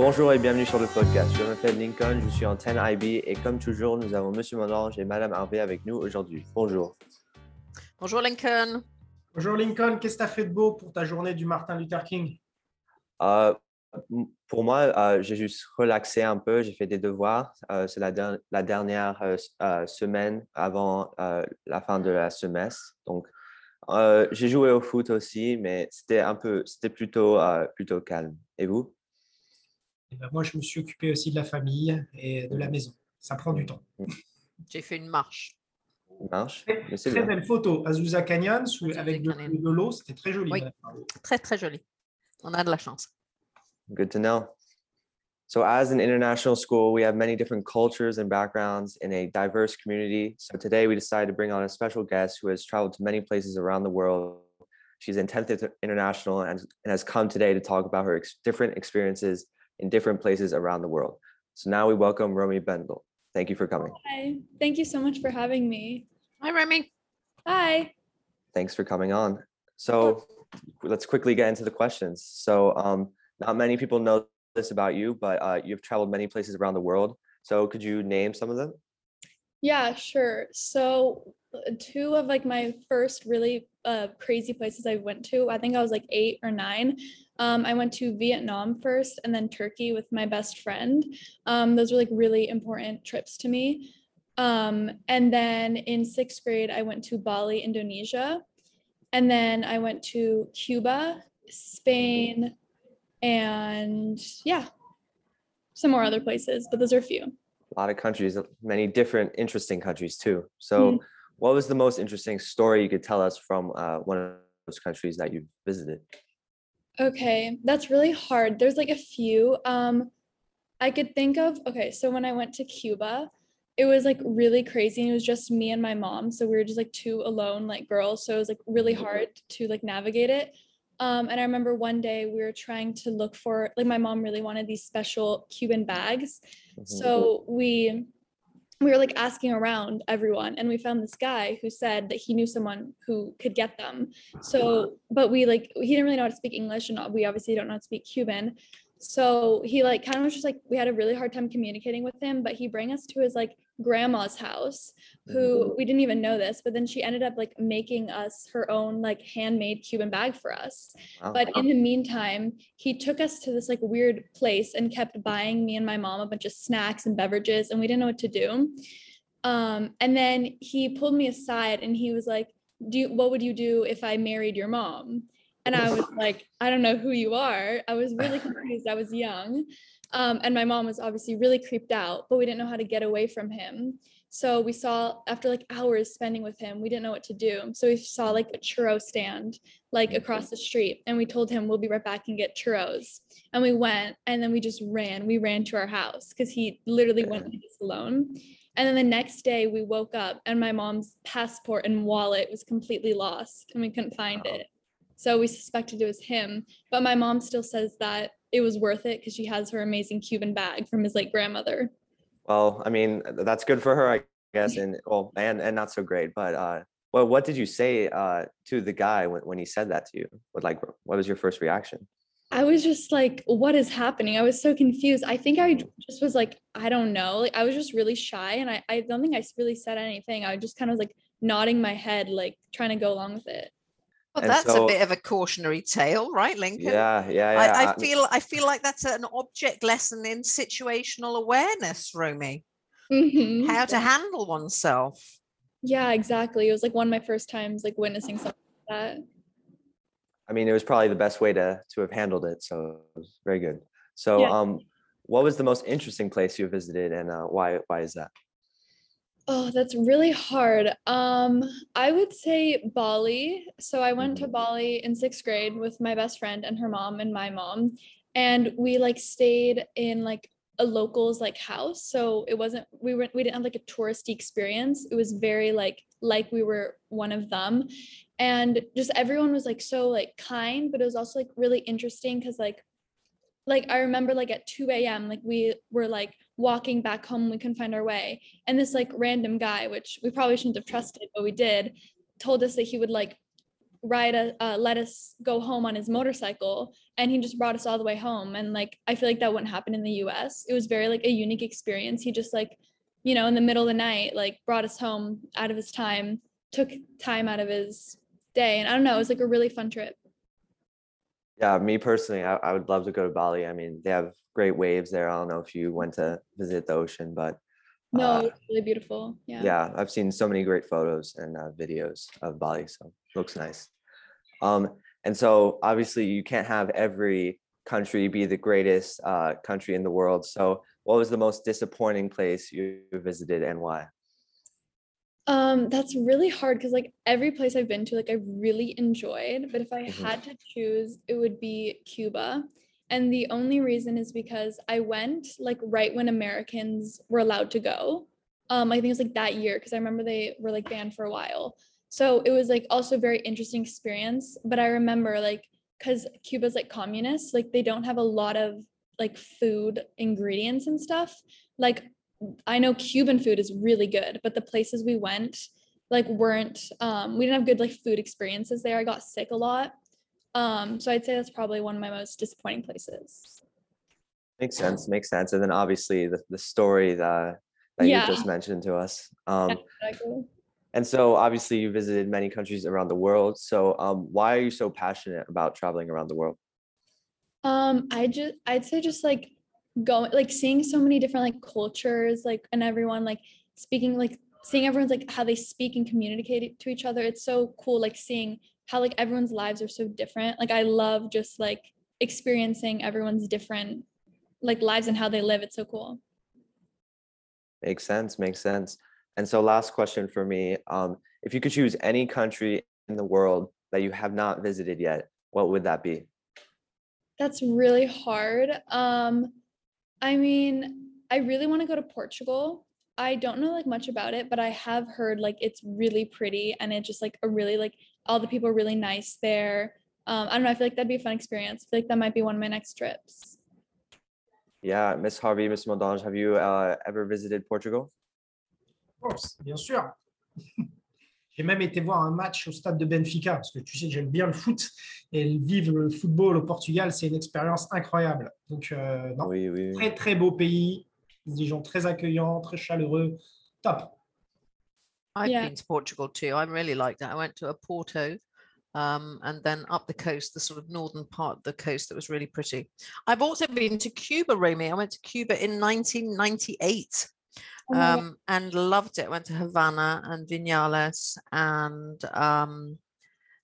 Bonjour et bienvenue sur le podcast. Je m'appelle Lincoln, je suis en 10 IB et comme toujours, nous avons Monsieur Monange et Madame Harvey avec nous aujourd'hui. Bonjour. Bonjour Lincoln. Bonjour Lincoln, qu'est-ce que tu as fait de beau pour ta journée du Martin Luther King? Euh, pour moi, euh, j'ai juste relaxé un peu, j'ai fait des devoirs. Euh, C'est la, der- la dernière euh, euh, semaine avant euh, la fin de la semestre. Donc, euh, j'ai joué au foot aussi, mais c'était un peu, c'était plutôt, euh, plutôt calme. Et vous? Eh ben, Moi, je me suis occupé aussi de la famille et de la maison. Ça prend du temps. J'ai fait une marche. Ça marche? Mais très bien. belle photo. Azusa Canyon sous- Azusa avec de, Canyon. de l'eau, c'était très joli. Oui. Madame Harvey. Très très joli. On a de la chance. Good to know. So, as an international school, we have many different cultures and backgrounds in a diverse community. So, today we decided to bring on a special guest who has traveled to many places around the world. She's in 10th International and, and has come today to talk about her ex- different experiences in different places around the world. So, now we welcome Romy Bendel. Thank you for coming. Hi, thank you so much for having me. Hi Remy. Hi. Thanks for coming on. So, let's quickly get into the questions. So, um, not many people know this about you, but uh, you've traveled many places around the world. So, could you name some of them? Yeah, sure. So, uh, two of like my first really uh, crazy places I went to, I think I was like eight or nine. Um, I went to Vietnam first and then Turkey with my best friend. Um, those were like really important trips to me. Um, and then in sixth grade, I went to Bali, Indonesia. And then I went to Cuba, Spain, and yeah, some more other places, but those are a few. a lot of countries, many different interesting countries too. So, what was the most interesting story you could tell us from uh, one of those countries that you've visited? Okay, that's really hard. There's like a few. Um, I could think of, okay, so when I went to Cuba, it was like really crazy. And it was just me and my mom. So we were just like two alone, like girls. So it was like really hard to like navigate it. Um, and I remember one day we were trying to look for, like, my mom really wanted these special Cuban bags. Mhm. So we we were like asking around everyone and we found this guy who said that he knew someone who could get them. So but we like he didn't really know how to speak English and we obviously don't know how to speak Cuban. So he like kind of was just like we had a really hard time communicating with him, but he bring us to his like grandma's house who we didn't even know this, but then she ended up like making us her own like handmade Cuban bag for us. Wow. But in the meantime, he took us to this like weird place and kept buying me and my mom a bunch of snacks and beverages, and we didn't know what to do. Um, and then he pulled me aside and he was like, "Do you, what would you do if I married your mom?" And I was like, "I don't know who you are." I was really confused. I was young, um, and my mom was obviously really creeped out, but we didn't know how to get away from him. So we saw after like hours spending with him, we didn't know what to do. So we saw like a churro stand like across the street and we told him we'll be right back and get churros. And we went and then we just ran. We ran to our house because he literally went alone. And then the next day we woke up and my mom's passport and wallet was completely lost and we couldn't find it. So we suspected it was him. But my mom still says that it was worth it because she has her amazing Cuban bag from his late grandmother. Well, I mean, that's good for her, I guess, and well, and and not so great. But uh, well, what did you say uh, to the guy when, when he said that to you? What like, what was your first reaction? I was just like, what is happening? I was so confused. I think I just was like, I don't know. Like I was just really shy and I, I don't think I really said anything. I was just kind of was like nodding my head, like trying to go along with it. Well, And that's so- a bit of a cautionary tale, right, Lincoln? Yeah, yeah, yeah. I, I I- feel I feel like that's an object lesson in situational awareness, Romy. Mhm. How to handle oneself. Yeah, exactly. It was like one of my first times like witnessing something like that. I mean, it was probably the best way to to have handled it. So it was very good. So, Yeah. um, what was the most interesting place you visited, and uh, why why is that? Oh, that's really hard. Um, I would say Bali. So I went to Bali in sixth grade with my best friend and her mom and my mom. And we like stayed in like a local's like house. So it wasn't we weren't we didn't have like a touristy experience. It was very like like we were one of them. And just everyone was like so like kind, but it was also like really interesting because like like I remember like at 2 a.m. like we were like walking back home, we couldn't find our way. And this like random guy, which we probably shouldn't have trusted, but we did, told us that he would like ride a uh, let us go home on his motorcycle and he just brought us all the way home. And like i feel like that wouldn't happen in the us it was very like a unique experience. He just like you know in the middle of the night like brought us home out of his time took time out of his day. And i don't know it was like a really fun trip Yeah, me personally, I, I would love to go to Bali. I mean, they have great waves there. I don't know if you went to visit the ocean, but no Uh, it was really beautiful yeah yeah, I've seen so many great photos and uh, videos of Bali, so looks nice. Um, and so obviously you can't have every country be the greatest uh, country in the world. So what was the most disappointing place you visited and why? Um, that's really hard because like every place I've been to, like I really enjoyed, but if I Mhm. had to choose, it would be Cuba. And the only reason is because I went like right when Americans were allowed to go. Um, I think it was like that year because I remember they were like banned for a while. So it was like also a very interesting experience. But I remember like because Cuba's like communist, like they don't have a lot of like food ingredients and stuff. Like I know Cuban food is really good, but the places we went like weren't um we didn't have good like food experiences there. I got sick a lot. Um so I'd say that's probably one of my most disappointing places. Makes sense, makes sense. And then obviously the, the story that, that you just mentioned to us. Um, Exactly. and so obviously you visited many countries around the world. So um, why are you so passionate about traveling around the world? Um I just I'd say just like going like seeing so many different like cultures like and everyone like speaking like seeing everyone's like how they speak and communicate to each other. It's so cool like seeing how like everyone's lives are so different. Like I love just like experiencing everyone's different like lives and how they live. It's so cool. Makes sense, makes sense. And so last question for me, um, if you could choose any country in the world that you have not visited yet, what would that be? That's really hard. Um, I mean, I really want to go to Portugal. I don't know like much about it, but I have heard like it's really pretty and it's just like a really like all the people are really nice there. Um, I don't know. I feel like that'd be a fun experience. I feel like that might be one of my next trips. Yeah, Miss Harvey, Miss Mondange, have you uh, ever visited Portugal? Of course, bien sûr. J'ai même été voir un match au stade de Benfica, parce que tu sais que j'aime bien le foot, et vivre le football au Portugal, c'est une expérience incroyable. Donc, euh, non, Oui, oui. oui. très très beau pays, des gens très accueillants, très chaleureux, top. I've Yeah. been to Portugal too. I really liked it. I went to a Porto um, and then up the coast, the sort of northern part of the coast that was really pretty. I've also been to Cuba, Romy. I went to Cuba in 1998 Oh my God. Um, and loved it. Went to Havana and Viñales and um,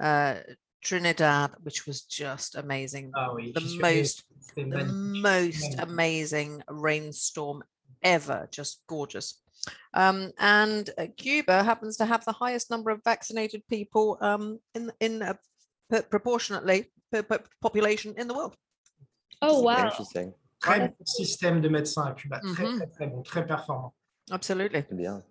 uh, Trinidad, which was just amazing. Oui, the j'y most c'était the most magnifique. amazing rainstorm ever just gorgeous um, and uh, cuba happens to have the highest number of vaccinated people um, in in uh, proportionately per, per population in the world Oh wow. Interesting. Très bon système de médecins à Cuba, très, Mhm. très, très bon, très performant. absolutely Yeah.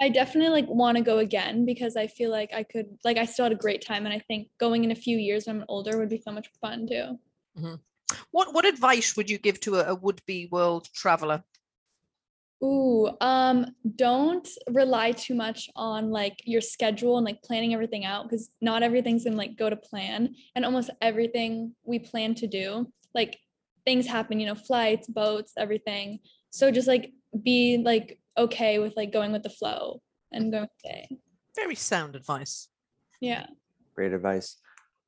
I definitely like want to go again because I feel like I could like I still had a great time and I think going in a few years when I'm older would be so much fun too. what what advice would you give to a, a would-be world traveler Ooh, um, don't rely too much on like your schedule and like planning everything out because not everything's gonna like go to plan. And almost everything we plan to do, like things happen, you know, flights, boats, everything. So just like be like okay with like going with the flow and going with the day. very sound advice Yeah. Great advice.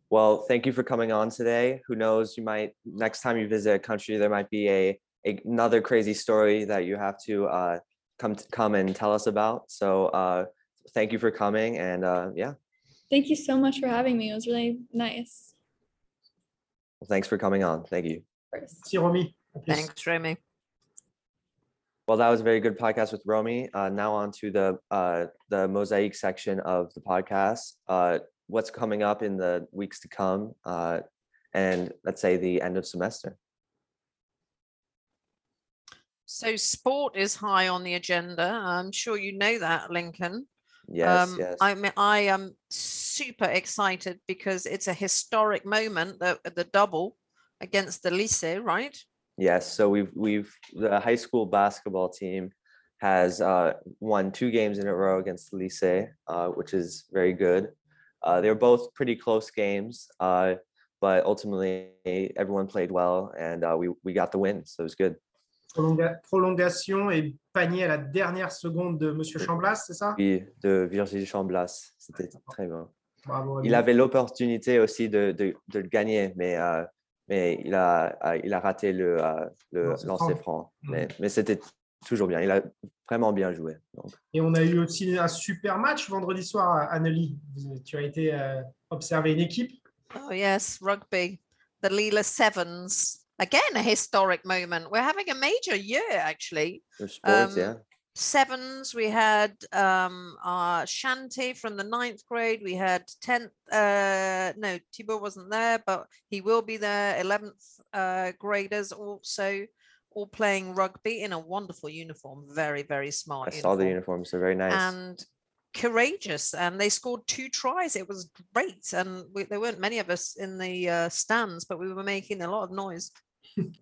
Well, thank you for coming on today. Who knows, you might next time you visit a country, there might be a, a- another crazy story that you have to uh, come to, come and tell us about. So uh, thank you for coming, and uh, yeah, Thank you so much for having me. It was really nice. Well, thanks for coming on. Thank you. First. Merci Romy. À plus. thanks romy Well, that was a very good podcast with Romy. Uh, now on to the uh, the mosaic section of the podcast. Uh, what's coming up in the weeks to come, uh, and let's say the end of semester. so sport is high on the agenda i'm sure you know that lincoln Yes, um, yes. I mean, I am super excited because it's a historic moment, the the double against the Lycée, right? Yes, so we've we've the high school basketball team has uh, won two games in a row against the Lycée, uh, which is very good. uh, they were both pretty close games, uh, but ultimately everyone played well and uh, we, we got the win. So it was good. Prolongation et panier à la dernière seconde de Monsieur Chamblas, c'est ça Puis de Virgile Chamblas, c'était très bon. Bravo. Il avait l'opportunité aussi de, de, de le gagner, mais, euh, mais il, a, il a raté le, euh, le Lancer franc. franc. Mhm. Mais, mais c'était toujours bien. Il a vraiment bien joué. Donc, Et on a eu aussi un super match vendredi soir, Annelie. Vous- Tu as été euh, observer une équipe? Oh yes, rugby, the Leela Sevens. Again, a historic moment. We're having a major year actually. le sports, Um, yeah. Sevens, we had um our Shanti from the ninth grade. We had 10th, uh no, Thibaut wasn't there, but he will be there. 11th uh graders also all playing rugby in a wonderful uniform. Very, very smart. I saw the uniforms. They're very nice. and courageous and they scored two tries it was great and we, there weren't many of us in the uh, stands but we were making a lot of noise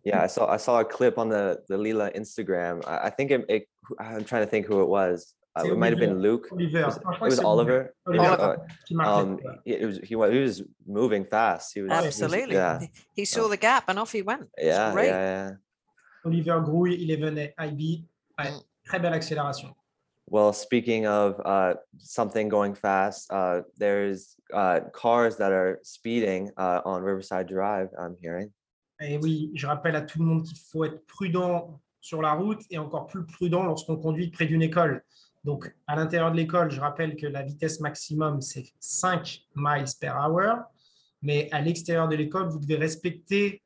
yeah, I saw I saw a clip on the the LILA Instagram. I, I think it, it. I'm trying to think who it was. Uh, C'est it might have been Oliver. Luke. Oliver. Was- It was Oliver. Oliver Yeah, Oliver. qui marquait. um, he- it was he was he was moving fast. He was he was- absolutely yeah, He- he saw the gap and off he went It's yeah, yeah, great. yeah. Oliver Grouille, il est venu IB. Ouais, Mm. Très belle accélération. Well, speaking of uh, something going fast, uh, there's uh, cars that are speeding uh, on Riverside Drive. I'm hearing. Et oui, je rappelle à tout le monde qu'il faut être prudent sur la route et encore plus prudent lorsqu'on conduit près d'une école. Donc, à l'intérieur de l'école, je rappelle que la vitesse maximum, c'est 5 miles per hour. Mais à l'extérieur de l'école, vous devez respecter,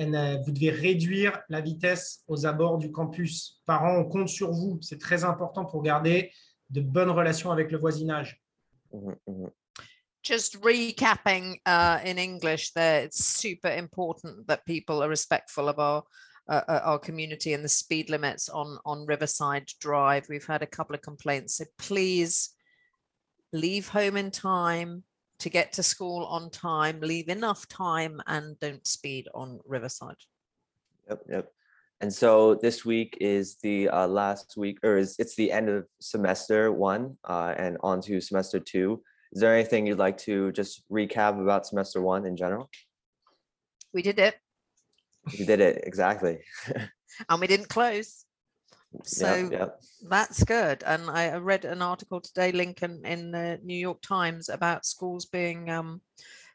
euh, vous devez réduire la vitesse aux abords du campus. Parents, on compte sur vous. C'est très important pour garder de bonnes relations avec le voisinage. Mhm, mhm. Just recapping uh, in english there it's super important that people are respectful of our uh, uh, our community and the speed limits on on riverside drive we've had a couple of complaints so please leave home in time to get to school on time leave enough time and don't speed on riverside Yep, yep. And so this week is the uh, last week, or is it's the end of semester one, uh, and on to semester two. Is there anything you'd like to just recap about semester one in general? we did it You did it exactly. and we didn't close so yep, yep. That's good. And I I read an article today, Lincoln, in the New York Times about schools being um,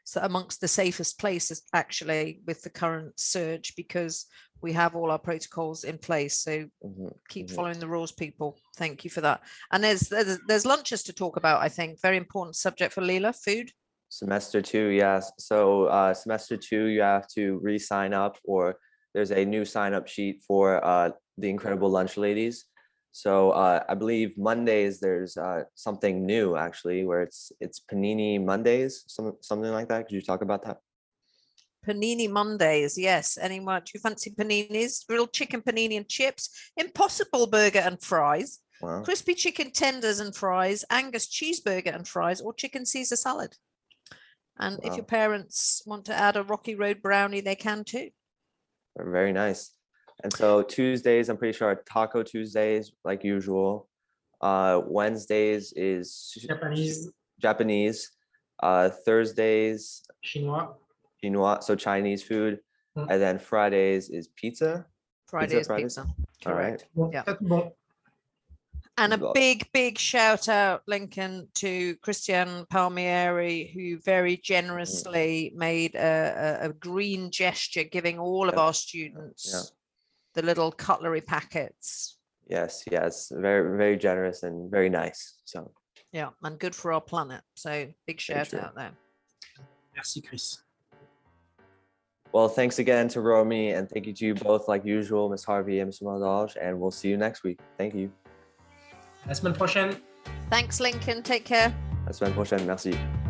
so amongst the safest places actually with the current surge because we have all our protocols in place. So mhm. keep Mhm. following the rules, people. Thank you for that. And there's there's, there's lunches to talk about. I think very important subject for LILA. Food. Semester two, yes. So uh, semester two, you have to re-sign up, or there's a new sign-up sheet for uh, the Incredible Lunch Ladies. So uh, I believe Mondays there's uh, something new actually, where it's it's Panini Mondays, some something like that. Could you talk about that? Panini Mondays, yes. Anyone? Do you fancy paninis? Grilled chicken panini and chips, Impossible burger and fries, Wow. crispy chicken tenders and fries, Angus cheeseburger and fries, or chicken Caesar salad. And if your parents want to add a Rocky Road brownie, they can too. Very nice. And so Tuesdays, I'm pretty sure are Taco Tuesdays, like usual. Uh, Wednesdays is Japanese, Japanese. Uh, Thursdays, chinois. Chinois, so Chinese food. Mm. And then Fridays is pizza. Friday is Fridays? pizza. All right. Yeah. ça, tout bon. And a big, big shout out, Lincoln, to Christian Palmieri, who very generously made a, a, a green gesture, giving all of Yep. our students the little cutlery packets. Yes, yes. Very, very generous and very nice. So Yeah, and good for our planet. So big shout true. out there. Merci, Chris. well, thanks again to Romy and thank you to you both like usual, Miss Harvey and Mr. Maldage, and we'll see you next week. Thank you. À La semaine prochaine. Thanks, Lincoln. Take care. À la semaine prochaine. Merci.